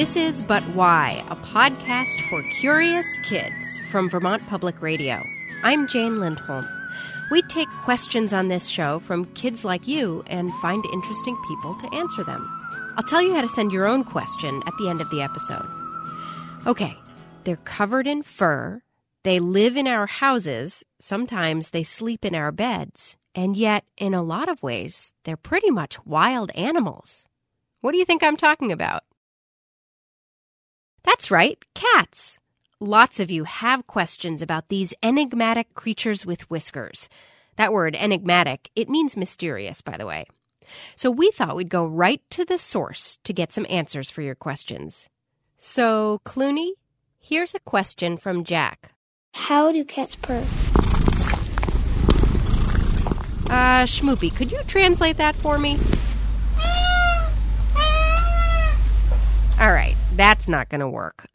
This is But Why, a podcast for curious kids from Vermont Public Radio. I'm Jane Lindholm. We take questions on this show from kids like you and find interesting people to answer them. I'll tell you how to send your own question at the end of the episode. Okay, they're covered in fur, they live in our houses, sometimes they sleep in our beds, and yet, in a lot of ways, they're pretty much wild animals. What do you think I'm talking about? That's right, cats. Lots of you have questions about these enigmatic creatures with whiskers. That word, enigmatic, it means mysterious, by the way. So we thought we'd go right to the source to get some answers for your questions. So, Clooney, here's a question from Jack. How do cats purr? Uh, Schmoopy, could you translate that for me? All right, that's not going to work.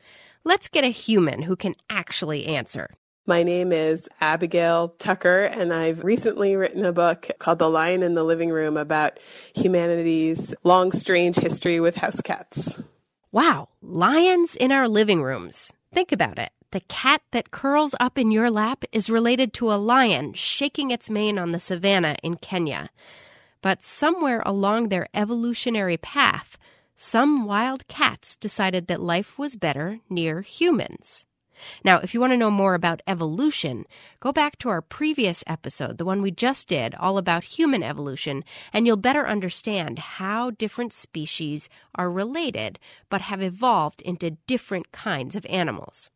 Let's get a human who can actually answer. My name is Abigail Tucker, and I've recently written a book called The Lion in the Living Room about humanity's long, strange history with house cats. Wow, lions in our living rooms. Think about it. The cat that curls up in your lap is related to a lion shaking its mane on the savannah in Kenya. But somewhere along their evolutionary path, some wild cats decided that life was better near humans. Now, if you want to know more about evolution, go back to our previous episode, the one we just did, all about human evolution, and you'll better understand how different species are related but have evolved into different kinds of animals.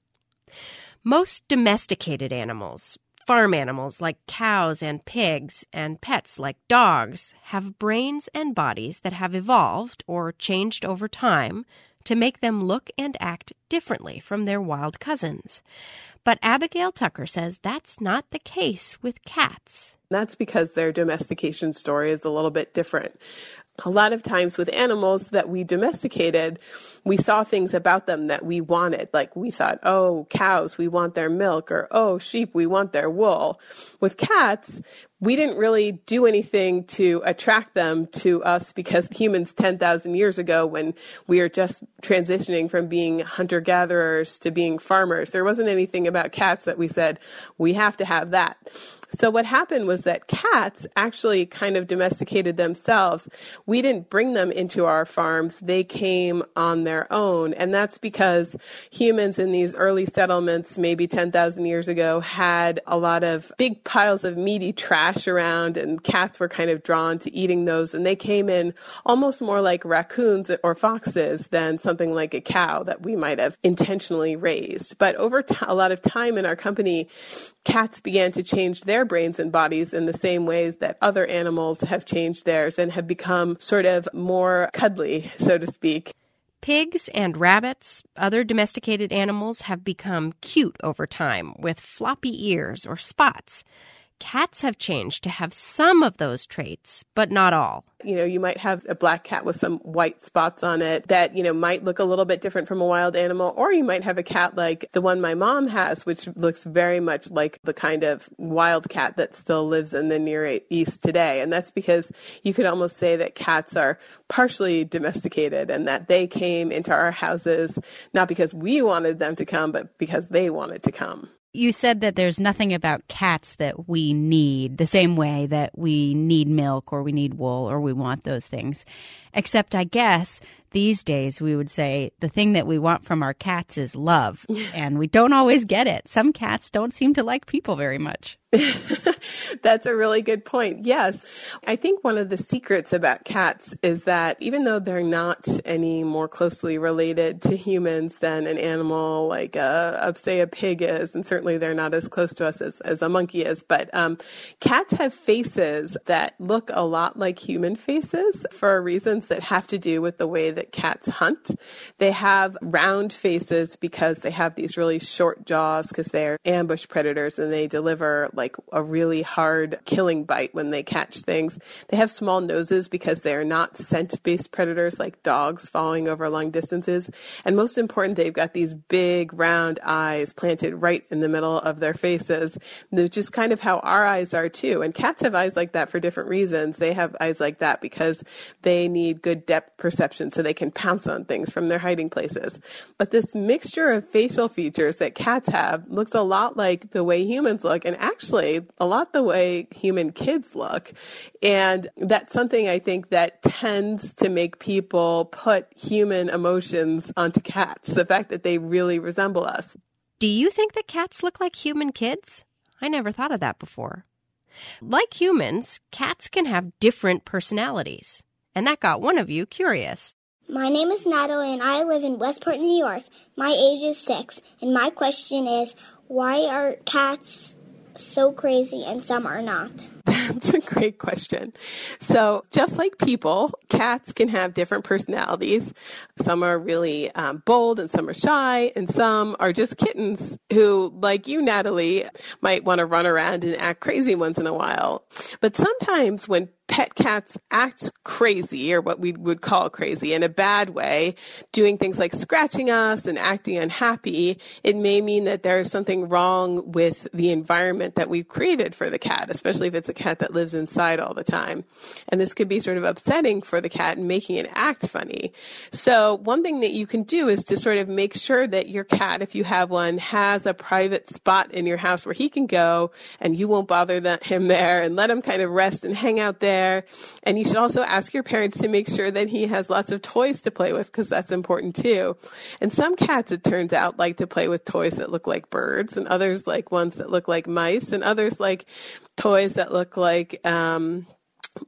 Most domesticated animals, Farm animals like cows and pigs and pets like dogs have brains and bodies that have evolved or changed over time to make them look and act differently from their wild cousins. But Abigail Tucker says that's not the case with cats. That's because their domestication story is a little bit different a lot of times with animals that we domesticated, we saw things about them that we wanted. Like we thought, oh, cows, we want their milk, or oh, sheep, we want their wool. With cats, we didn't really do anything to attract them to us because humans 10,000 years ago, when we were just transitioning from being hunter gatherers to being farmers, there wasn't anything about cats that we said, we have to have that. So what happened was that cats actually kind of domesticated themselves. We didn't bring them into our farms. They came on their own. And that's because humans in these early settlements, maybe 10,000 years ago, had a lot of big piles of meaty trash around and cats were kind of drawn to eating those. And they came in almost more like raccoons or foxes than something like a cow that we might have intentionally raised. But over t- a lot of time in our company, cats began to change their brains and bodies in the same ways that other animals have changed theirs and have become sort of more cuddly, so to speak. Pigs and rabbits, other domesticated animals, have become cute over time with floppy ears or spots. Cats have changed to have some of those traits, but not all. You know, you might have a black cat with some white spots on it that, you know, might look a little bit different from a wild animal, or you might have a cat like the one my mom has, which looks very much like the kind of wild cat that still lives in the Near East today. And that's because you could almost say that cats are partially domesticated and that they came into our houses not because we wanted them to come, but because they wanted to come. You said that there's nothing about cats that we need the same way that we need milk or we need wool or we want those things. Except, I guess, These days, we would say the thing that we want from our cats is love, and we don't always get it. Some cats don't seem to like people very much. That's a really good point. Yes. I think one of the secrets about cats is that even though they're not any more closely related to humans than an animal like a, a say a pig is, and certainly they're not as close to us as, as a monkey is, but um, cats have faces that look a lot like human faces for reasons that have to do with the way that cats hunt. They have round faces because they have these really short jaws because they're ambush predators and they deliver like a really hard killing bite when they catch things. They have small noses because they're not scent based predators like dogs following over long distances. And most important, they've got these big round eyes planted right in the middle of their faces, which is kind of how our eyes are too. And cats have eyes like that for different reasons. They have eyes like that because they need good depth perception so they can pounce on things from their hiding places. But this mixture of facial features that cats have looks a lot like the way humans look and actually actually a lot the way human kids look. And that's something I think that tends to make people put human emotions onto cats, the fact that they really resemble us. Do you think that cats look like human kids? I never thought of that before. Like humans, cats can have different personalities. And that got one of you curious. My name is Natalie and I live in Westport, New York. My age is six, and my question is why are cats so crazy and some are not? That's a great question. So, just like people, cats can have different personalities. Some are really um, bold and some are shy, and some are just kittens who, like you, Natalie, might want to run around and act crazy once in a while. But sometimes when pet cats act crazy, or what we would call crazy in a bad way, doing things like scratching us and acting unhappy, it may mean that there's something wrong with the environment that we've created for the cat, especially if it's a cat that lives inside all the time. And this could be sort of upsetting for the cat and making it act funny. So one thing that you can do is to sort of make sure that your cat, if you have one, has a private spot in your house where he can go and you won't bother that, him there and let him kind of rest and hang out there there. And you should also ask your parents to make sure that he has lots of toys to play with because that's important too. And some cats, it turns out, like to play with toys that look like birds and others like ones that look like mice and others like toys that look like, um,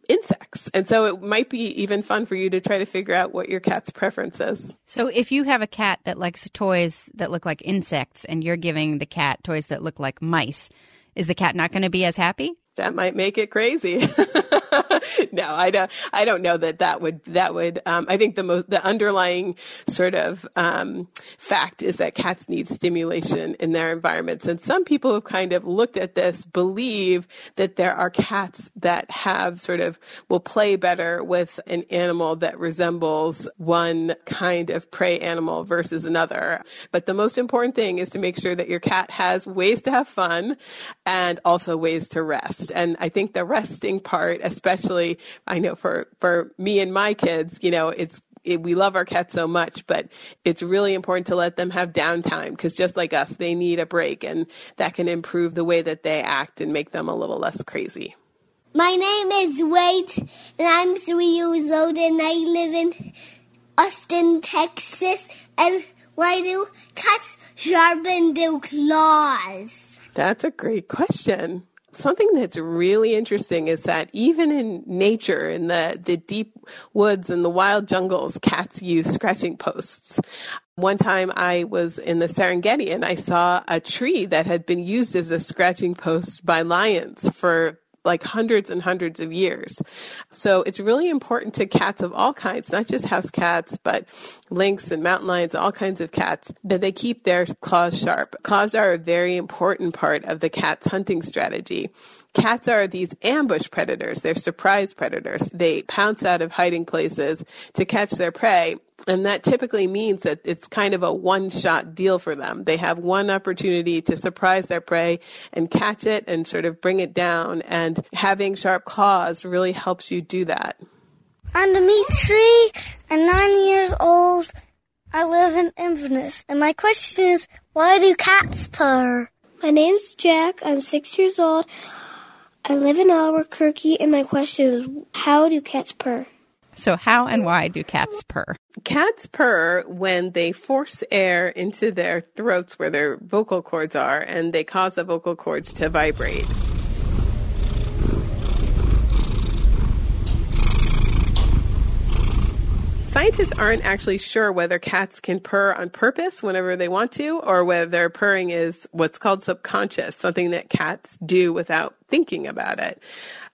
insects. And so it might be even fun for you to try to figure out what your cat's preference is. So if you have a cat that likes toys that look like insects and you're giving the cat toys that look like mice, is the cat not going to be as happy? That might make it crazy. no, I don't. I don't know that that would that would. Um, I think the most the underlying sort of um, fact is that cats need stimulation in their environments, and some people have kind of looked at this, believe that there are cats that have sort of will play better with an animal that resembles one kind of prey animal versus another. But the most important thing is to make sure that your cat has ways to have fun and also ways to rest. And I think the resting part, especially I know for, for me and my kids, you know, it's, it, we love our cats so much, but it's really important to let them have downtime because just like us, they need a break and that can improve the way that they act and make them a little less crazy. My name is Wade and I'm three years old and I live in Austin, Texas. And why do cats sharpen their claws? That's a great question something that's really interesting is that even in nature, in the, the deep woods and the wild jungles, cats use scratching posts. One time I was in the Serengeti and I saw a tree that had been used as a scratching post by lions for like hundreds and hundreds of years. So it's really important to cats of all kinds, not just house cats, but lynx and mountain lions, all kinds of cats, that they keep their claws sharp. Claws are a very important part of the cat's hunting strategy. Cats are these ambush predators. They're surprise predators. They pounce out of hiding places to catch their prey. And that typically means that it's kind of a one shot deal for them. They have one opportunity to surprise their prey and catch it and sort of bring it down. And having sharp claws really helps you do that. I'm Dimitri. I'm nine years old. I live in Inverness. And my question is, why do cats purr? My name's Jack. I'm six years old. I live in Albuquerque, and my question is how do cats purr? So, how and why do cats purr? Cats purr when they force air into their throats where their vocal cords are and they cause the vocal cords to vibrate. Scientists aren't actually sure whether cats can purr on purpose whenever they want to, or whether purring is what's called subconscious, something that cats do without thinking about it.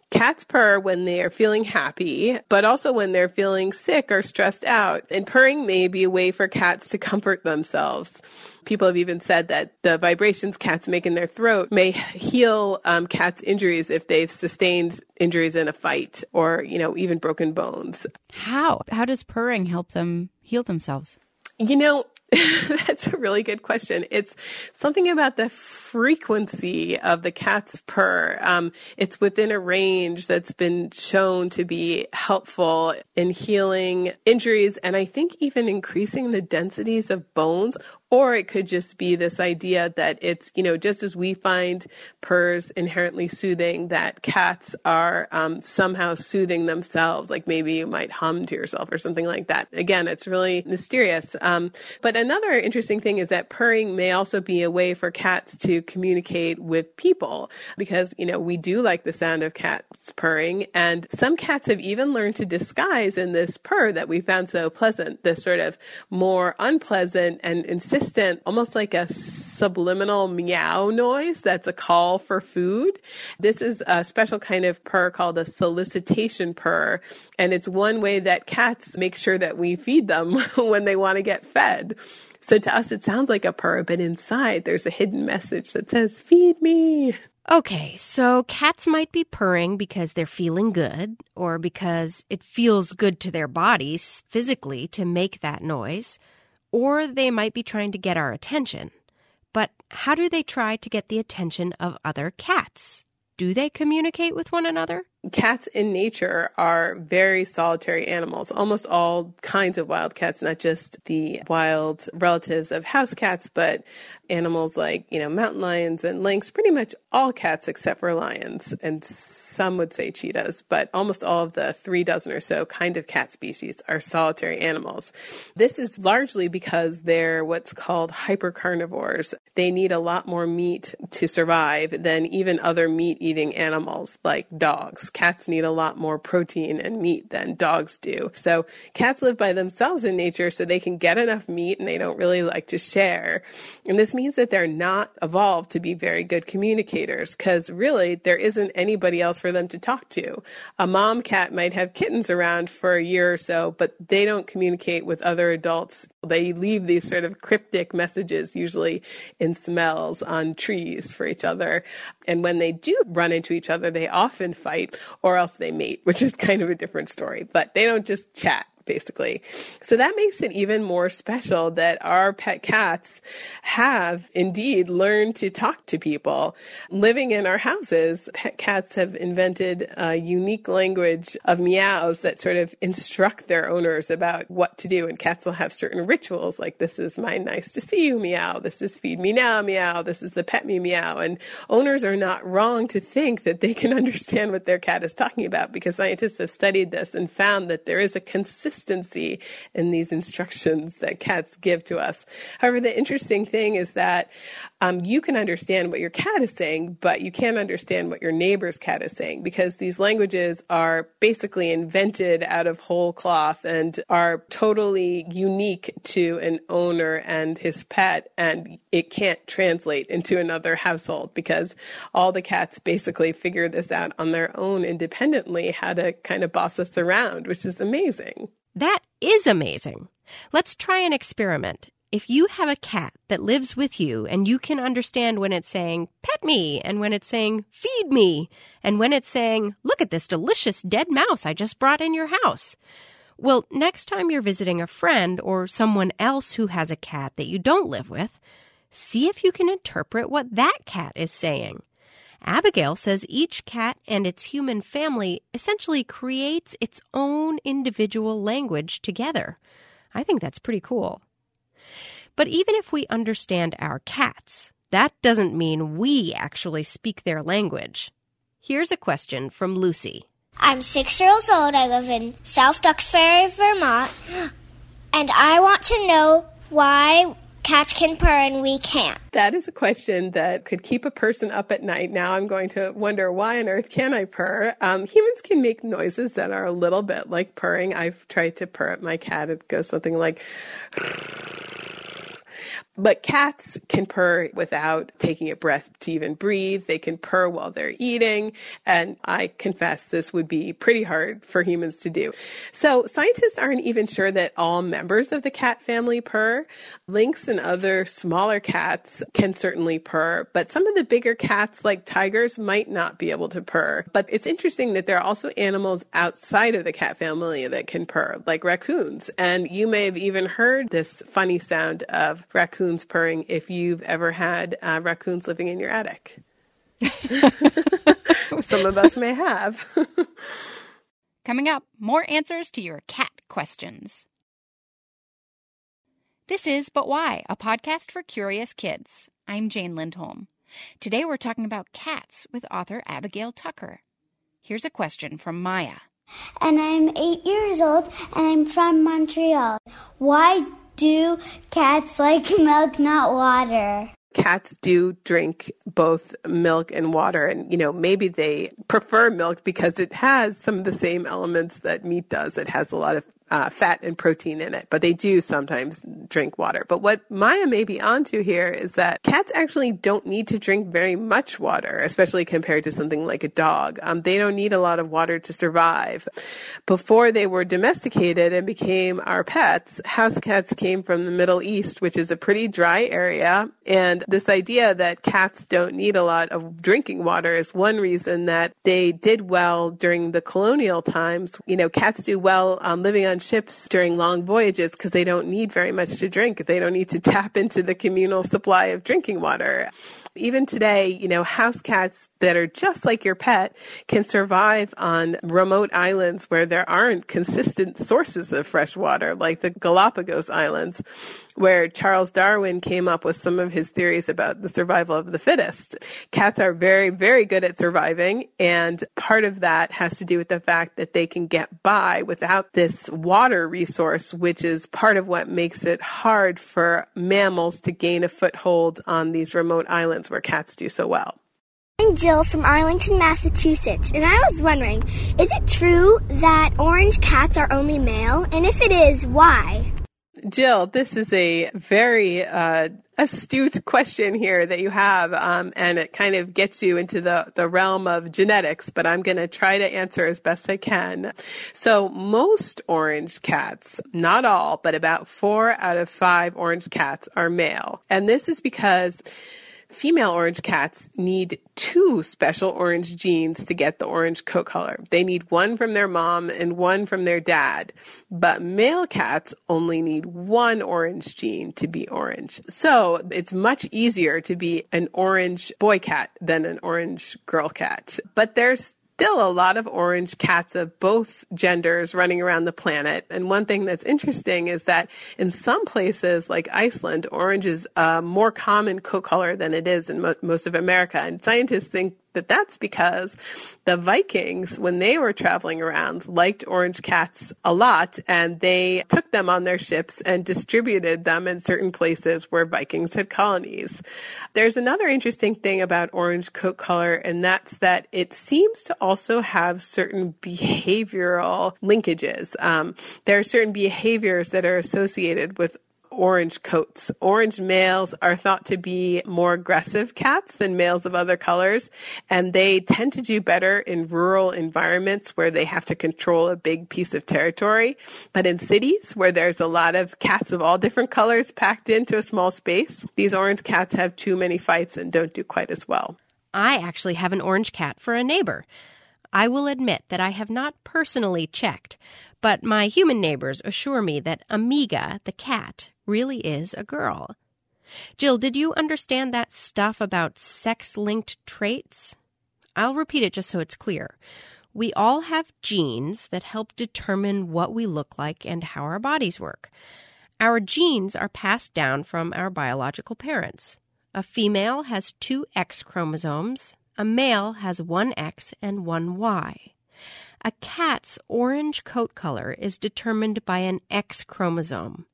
Cats purr when they are feeling happy, but also when they're feeling sick or stressed out. And purring may be a way for cats to comfort themselves. People have even said that the vibrations cats make in their throat may heal um, cats' injuries if they've sustained injuries in a fight or, you know, even broken bones. How? How does purring help them heal themselves? You know, That's a really good question. It's something about the frequency of the cat's purr. Um, it's within a range that's been shown to be helpful in healing injuries and I think even increasing the densities of bones or it could just be this idea that it's, you know, just as we find purrs inherently soothing, that cats are um, somehow soothing themselves. Like maybe you might hum to yourself or something like that. Again, it's really mysterious. Um, but another interesting thing is that purring may also be a way for cats to communicate with people because, you know, we do like the sound of cats purring. And some cats have even learned to disguise in this purr that we found so pleasant, this sort of more unpleasant and insistent almost like a subliminal meow noise that's a call for food. This is a special kind of purr called a solicitation purr. And it's one way that cats make sure that we feed them when they want to get fed. So to us, it sounds like a purr, but inside there's a hidden message that says, feed me. Okay, so cats might be purring because they're feeling good or because it feels good to their bodies physically to make that noise or they might be trying to get our attention. But how do they try to get the attention of other cats? Do they communicate with one another? Cats in nature are very solitary animals. Almost all kinds of wild cats, not just the wild relatives of house cats, but animals like, you know, mountain lions and lynx, pretty much all cats except for lions. And some would say cheetahs, but almost all of the three dozen or so kind of cat species are solitary animals. This is largely because they're what's called hypercarnivores. They need a lot more meat to survive than even other meat eating animals like dogs cats need a lot more protein and meat than dogs do. So cats live by themselves in nature so they can get enough meat and they don't really like to share. And this means that they're not evolved to be very good communicators because really there isn't anybody else for them to talk to. A mom cat might have kittens around for a year or so, but they don't communicate with other adults. They leave these sort of cryptic messages, usually in smells on trees for each other. And when they do run into each other, they often fight or else they mate, which is kind of a different story. But they don't just chat basically. So that makes it even more special that our pet cats have indeed learned to talk to people. Living in our houses, pet cats have invented a unique language of meows that sort of instruct their owners about what to do. And cats will have certain rituals like this is my nice to see you meow, this is feed me now meow, this is the pet me meow. And owners are not wrong to think that they can understand what their cat is talking about because scientists have studied this and found that there is a consistent consistency in these instructions that cats give to us. However, the interesting thing is that um, you can understand what your cat is saying, but you can't understand what your neighbor's cat is saying because these languages are basically invented out of whole cloth and are totally unique to an owner and his pet, and it can't translate into another household because all the cats basically figure this out on their own independently how to kind of boss us around, which is amazing. That is amazing. Let's try an experiment. If you have a cat that lives with you and you can understand when it's saying, pet me, and when it's saying, feed me, and when it's saying, look at this delicious dead mouse I just brought in your house. Well, next time you're visiting a friend or someone else who has a cat that you don't live with, see if you can interpret what that cat is saying. Abigail says each cat and its human family essentially creates its own individual language together. I think that's pretty cool. But even if we understand our cats, that doesn't mean we actually speak their language. Here's a question from Lucy. I'm six years old. I live in South Duxbury, Vermont. And I want to know why cats can purr and we can't? That is a question that could keep a person up at night. Now I'm going to wonder why on earth can I purr? Um, humans can make noises that are a little bit like purring. I've tried to purr at my cat. It goes something like. But cats can purr without taking a breath to even breathe. They can purr while they're eating. And I confess this would be pretty hard for humans to do. So scientists aren't even sure that all members of the cat family purr. Lynx and other smaller cats can certainly purr, but some of the bigger cats like tigers might not be able to purr. But it's interesting that there are also animals outside of the cat family that can purr, like raccoons. And you may have even heard this funny sound of raccoons raccoons purring if you've ever had uh, raccoons living in your attic. Some of us may have. Coming up, more answers to your cat questions. This is But Why, a podcast for curious kids. I'm Jane Lindholm. Today we're talking about cats with author Abigail Tucker. Here's a question from Maya. And I'm eight years old and I'm from Montreal. Why do cats like milk, not water? Cats do drink both milk and water, and you know, maybe they prefer milk because it has some of the same elements that meat does. It has a lot of uh, fat and protein in it, but they do sometimes drink water. But what Maya may be onto here is that cats actually don't need to drink very much water, especially compared to something like a dog. Um, they don't need a lot of water to survive. Before they were domesticated and became our pets, house cats came from the Middle East, which is a pretty dry area. And this idea that cats don't need a lot of drinking water is one reason that they did well during the colonial times. You know, cats do well um, living on on ships during long voyages because they don't need very much to drink. They don't need to tap into the communal supply of drinking water even today, you know, house cats that are just like your pet can survive on remote islands where there aren't consistent sources of fresh water, like the Galapagos Islands, where Charles Darwin came up with some of his theories about the survival of the fittest. Cats are very, very good at surviving, and part of that has to do with the fact that they can get by without this water resource, which is part of what makes it hard for mammals to gain a foothold on these remote islands where cats do so well. I'm Jill from Arlington, Massachusetts, and I was wondering is it true that orange cats are only male? And if it is, why? Jill, this is a very uh, astute question here that you have, um, and it kind of gets you into the, the realm of genetics, but I'm going to try to answer as best I can. So most orange cats, not all, but about four out of five orange cats are male. And this is because Female orange cats need two special orange genes to get the orange coat color. They need one from their mom and one from their dad. But male cats only need one orange gene to be orange. So it's much easier to be an orange boy cat than an orange girl cat. But there's still a lot of orange cats of both genders running around the planet. And one thing that's interesting is that in some places like Iceland, orange is a more common coat color than it is in mo- most of America. And scientists think that that's because the Vikings, when they were traveling around, liked orange cats a lot and they took them on their ships and distributed them in certain places where Vikings had colonies. There's another interesting thing about orange coat color, and that's that it seems to also have certain behavioral linkages. Um, there are certain behaviors that are associated with orange coats. Orange males are thought to be more aggressive cats than males of other colors, and they tend to do better in rural environments where they have to control a big piece of territory. But in cities where there's a lot of cats of all different colors packed into a small space, these orange cats have too many fights and don't do quite as well. I actually have an orange cat for a neighbor. I will admit that I have not personally checked, but my human neighbors assure me that Amiga, the cat, really is a girl. Jill, did you understand that stuff about sex linked traits? I'll repeat it just so it's clear. We all have genes that help determine what we look like and how our bodies work. Our genes are passed down from our biological parents. A female has two X chromosomes, a male has one X and one Y. A cat's orange coat color is determined by an X chromosome.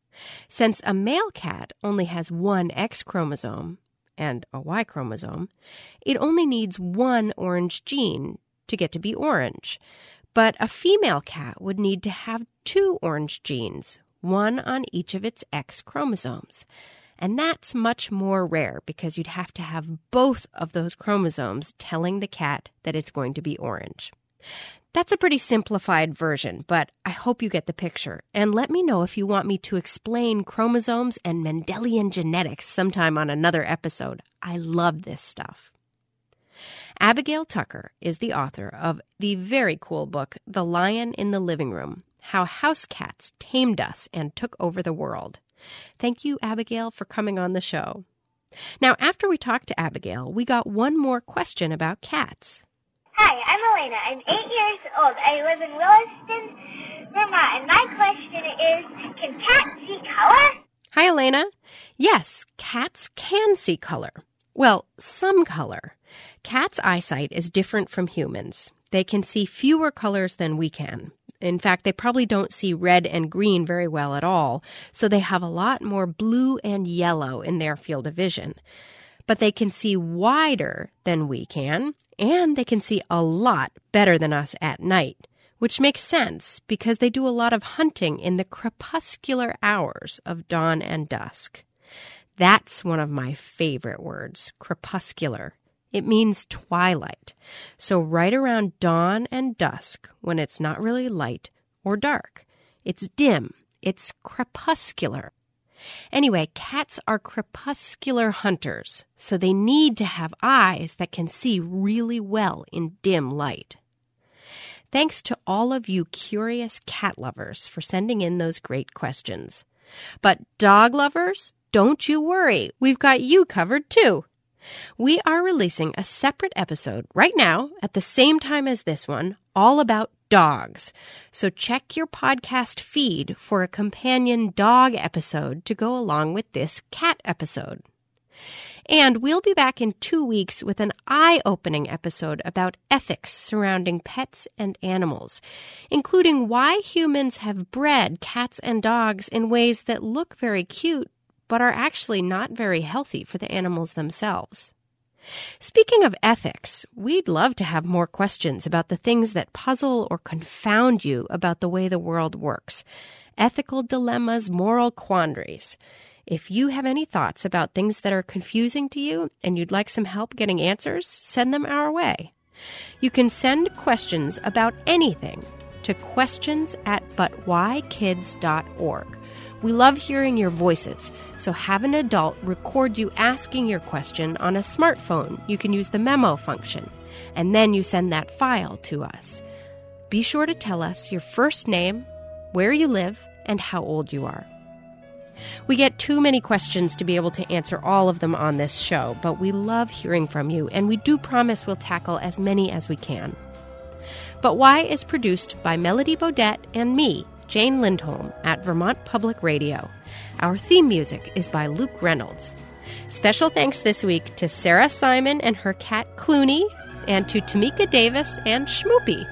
Since a male cat only has one X chromosome and a Y chromosome, it only needs one orange gene to get to be orange. But a female cat would need to have two orange genes, one on each of its X chromosomes. And that's much more rare because you'd have to have both of those chromosomes telling the cat that it's going to be orange. That's a pretty simplified version, but I hope you get the picture. And let me know if you want me to explain chromosomes and Mendelian genetics sometime on another episode. I love this stuff. Abigail Tucker is the author of the very cool book, The Lion in the Living Room How House Cats Tamed Us and Took Over the World. Thank you, Abigail, for coming on the show. Now, after we talked to Abigail, we got one more question about cats. Hi, I'm Elena. I'm eight years old. I live in Williston, Vermont, and my question is Can cats see color? Hi, Elena. Yes, cats can see color. Well, some color. Cats' eyesight is different from humans. They can see fewer colors than we can. In fact, they probably don't see red and green very well at all, so they have a lot more blue and yellow in their field of vision. But they can see wider than we can, and they can see a lot better than us at night, which makes sense because they do a lot of hunting in the crepuscular hours of dawn and dusk. That's one of my favorite words, crepuscular. It means twilight. So right around dawn and dusk, when it's not really light or dark, it's dim, it's crepuscular. Anyway, cats are crepuscular hunters, so they need to have eyes that can see really well in dim light. Thanks to all of you curious cat lovers for sending in those great questions. But dog lovers, don't you worry, we've got you covered too. We are releasing a separate episode right now at the same time as this one, all about dogs. So check your podcast feed for a companion dog episode to go along with this cat episode. And we'll be back in two weeks with an eye opening episode about ethics surrounding pets and animals, including why humans have bred cats and dogs in ways that look very cute but are actually not very healthy for the animals themselves. Speaking of ethics, we'd love to have more questions about the things that puzzle or confound you about the way the world works. Ethical dilemmas, moral quandaries. If you have any thoughts about things that are confusing to you and you'd like some help getting answers, send them our way. You can send questions about anything to questions at butwhykids.org. We love hearing your voices, so have an adult record you asking your question on a smartphone. You can use the memo function, and then you send that file to us. Be sure to tell us your first name, where you live, and how old you are. We get too many questions to be able to answer all of them on this show, but we love hearing from you, and we do promise we'll tackle as many as we can. But Why is produced by Melody Bodette and me, Jane Lindholm at Vermont Public Radio. Our theme music is by Luke Reynolds. Special thanks this week to Sarah Simon and her cat Clooney, and to Tamika Davis and Schmoopy.